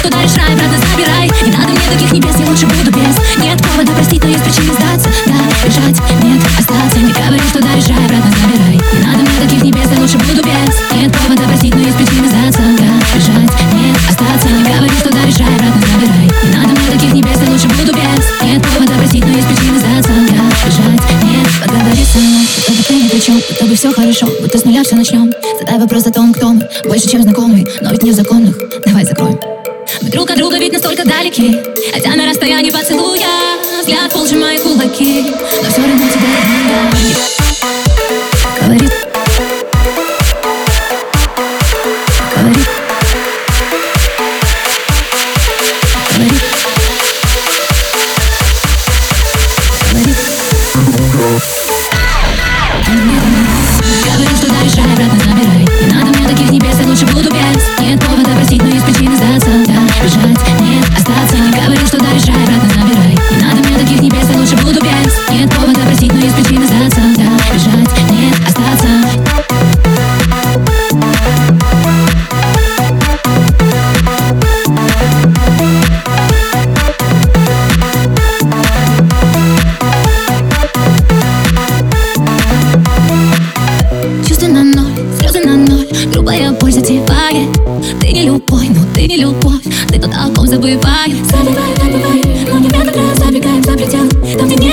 что дальше рай, обратно забирай. Не надо мне таких небес, я лучше буду без. Нет повода простить, но есть причины сдаться. Да, бежать, нет, остаться. Не говори, что дальше рай, обратно забирай. Не надо мне таких небес, я лучше буду без. Нет повода простить, но есть причины сдаться. Да, бежать, нет, остаться. Не говори, что дальше рай, обратно забирай. Не надо мне таких небес, я лучше буду без. Нет повода простить, но есть причины сдаться. Да, бежать, нет, поговори со ты ни при чем, будто бы все хорошо. Будто с нуля все начнем Задай вопрос о том, кто мы. Больше, чем знакомый, но ведь не в законных Давай закроем мы друг от друга ведь настолько далеки. Хотя на расстоянии поцелуя Взгляд пол сжимая кулаки. Но все равно тебя родная не любой, ну ты не любовь. Ты тот, о ком забываю Забываю, забываю Но не в этот раз забегаем за предел Там, где нет